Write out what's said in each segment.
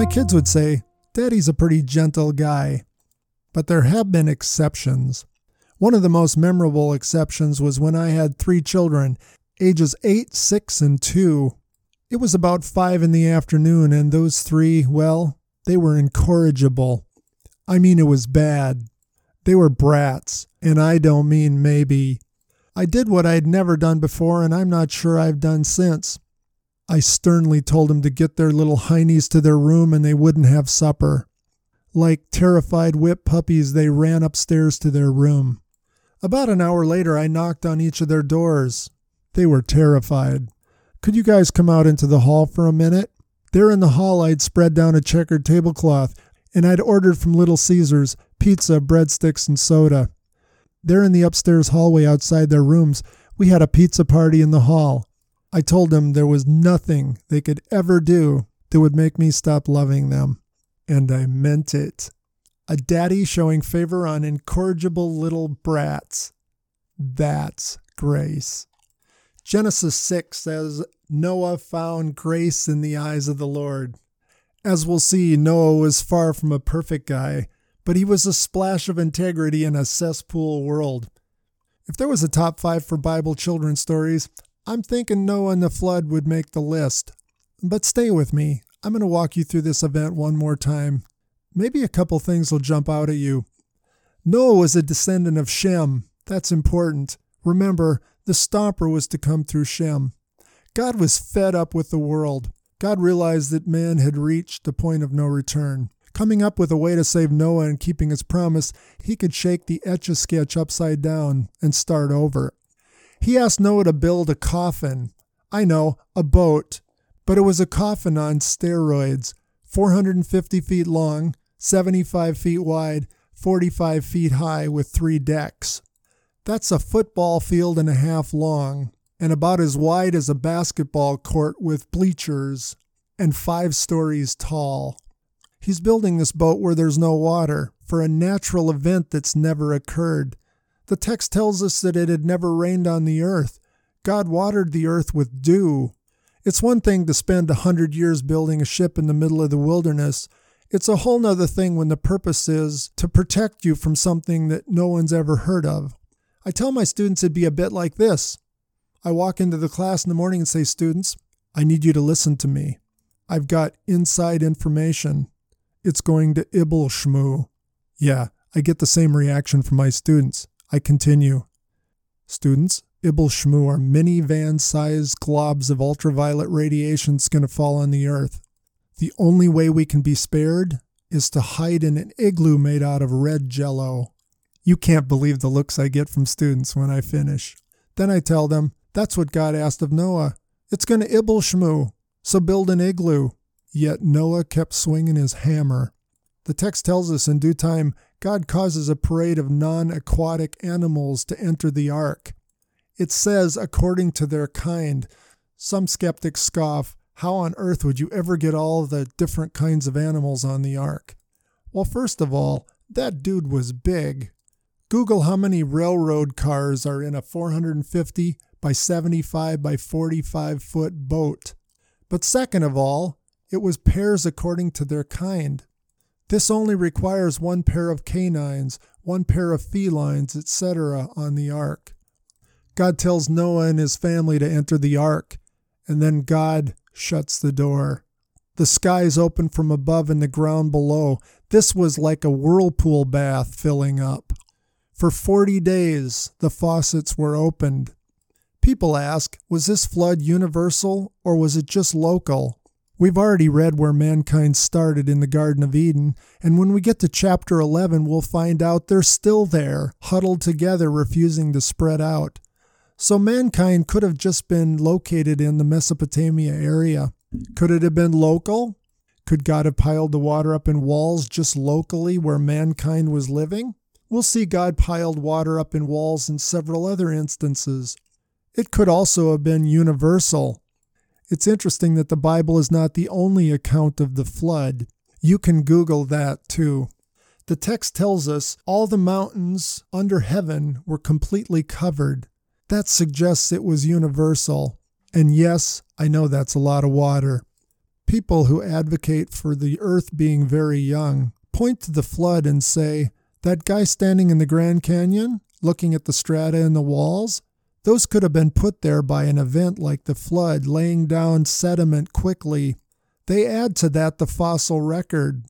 My kids would say, Daddy's a pretty gentle guy. But there have been exceptions. One of the most memorable exceptions was when I had three children, ages 8, 6, and 2. It was about 5 in the afternoon, and those three, well, they were incorrigible. I mean, it was bad. They were brats, and I don't mean maybe. I did what I'd never done before, and I'm not sure I've done since. I sternly told them to get their little heinies to their room and they wouldn't have supper. Like terrified whip puppies, they ran upstairs to their room. About an hour later, I knocked on each of their doors. They were terrified. Could you guys come out into the hall for a minute? There in the hall, I'd spread down a checkered tablecloth, and I'd ordered from Little Caesars pizza, breadsticks, and soda. There in the upstairs hallway outside their rooms, we had a pizza party in the hall. I told them there was nothing they could ever do that would make me stop loving them. And I meant it. A daddy showing favor on incorrigible little brats. That's grace. Genesis 6 says, Noah found grace in the eyes of the Lord. As we'll see, Noah was far from a perfect guy, but he was a splash of integrity in a cesspool world. If there was a top five for Bible children's stories, I'm thinking Noah and the flood would make the list. But stay with me. I'm going to walk you through this event one more time. Maybe a couple things will jump out at you. Noah was a descendant of Shem. That's important. Remember, the stomper was to come through Shem. God was fed up with the world. God realized that man had reached the point of no return. Coming up with a way to save Noah and keeping his promise, he could shake the etch a sketch upside down and start over. He asked Noah to build a coffin. I know, a boat, but it was a coffin on steroids, 450 feet long, 75 feet wide, 45 feet high, with three decks. That's a football field and a half long, and about as wide as a basketball court with bleachers, and five stories tall. He's building this boat where there's no water for a natural event that's never occurred. The text tells us that it had never rained on the earth. God watered the earth with dew. It's one thing to spend a hundred years building a ship in the middle of the wilderness. It's a whole nother thing when the purpose is to protect you from something that no one's ever heard of. I tell my students it'd be a bit like this. I walk into the class in the morning and say, Students, I need you to listen to me. I've got inside information. It's going to Ibble Shmoo. Yeah, I get the same reaction from my students. I continue. Students, Ibble Shmoo are minivan sized globs of ultraviolet radiation that's going to fall on the earth. The only way we can be spared is to hide in an igloo made out of red jello. You can't believe the looks I get from students when I finish. Then I tell them that's what God asked of Noah. It's going to Ibble Shmoo, so build an igloo. Yet Noah kept swinging his hammer. The text tells us in due time, God causes a parade of non aquatic animals to enter the ark. It says, according to their kind. Some skeptics scoff, how on earth would you ever get all the different kinds of animals on the ark? Well, first of all, that dude was big. Google how many railroad cars are in a 450 by 75 by 45 foot boat. But second of all, it was pairs according to their kind. This only requires one pair of canines, one pair of felines, etc., on the ark. God tells Noah and his family to enter the ark, and then God shuts the door. The skies open from above and the ground below. This was like a whirlpool bath filling up. For 40 days, the faucets were opened. People ask, was this flood universal or was it just local? We've already read where mankind started in the Garden of Eden, and when we get to chapter 11, we'll find out they're still there, huddled together, refusing to spread out. So mankind could have just been located in the Mesopotamia area. Could it have been local? Could God have piled the water up in walls just locally where mankind was living? We'll see God piled water up in walls in several other instances. It could also have been universal, it's interesting that the Bible is not the only account of the flood. You can Google that too. The text tells us all the mountains under heaven were completely covered. That suggests it was universal. And yes, I know that's a lot of water. People who advocate for the earth being very young point to the flood and say, That guy standing in the Grand Canyon, looking at the strata in the walls, those could have been put there by an event like the flood, laying down sediment quickly. They add to that the fossil record.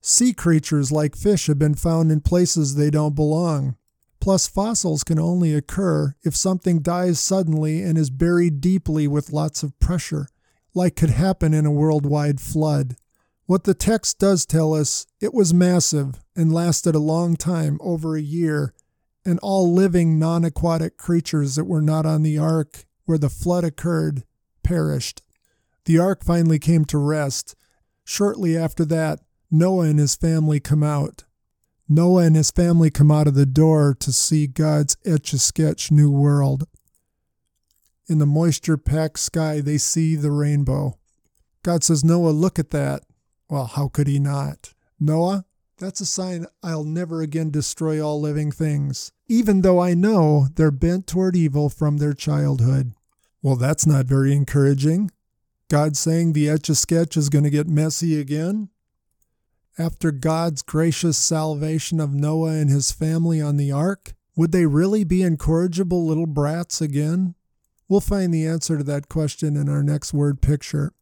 Sea creatures like fish have been found in places they don't belong. Plus, fossils can only occur if something dies suddenly and is buried deeply with lots of pressure, like could happen in a worldwide flood. What the text does tell us, it was massive and lasted a long time, over a year, and all living non aquatic creatures that were not on the ark where the flood occurred perished. The ark finally came to rest. Shortly after that, Noah and his family come out. Noah and his family come out of the door to see God's etch a sketch new world. In the moisture packed sky, they see the rainbow. God says, Noah, look at that. Well, how could he not? Noah, that's a sign I'll never again destroy all living things, even though I know they're bent toward evil from their childhood. Well, that's not very encouraging. God saying the etch a sketch is going to get messy again? After God's gracious salvation of Noah and his family on the ark, would they really be incorrigible little brats again? We'll find the answer to that question in our next word picture.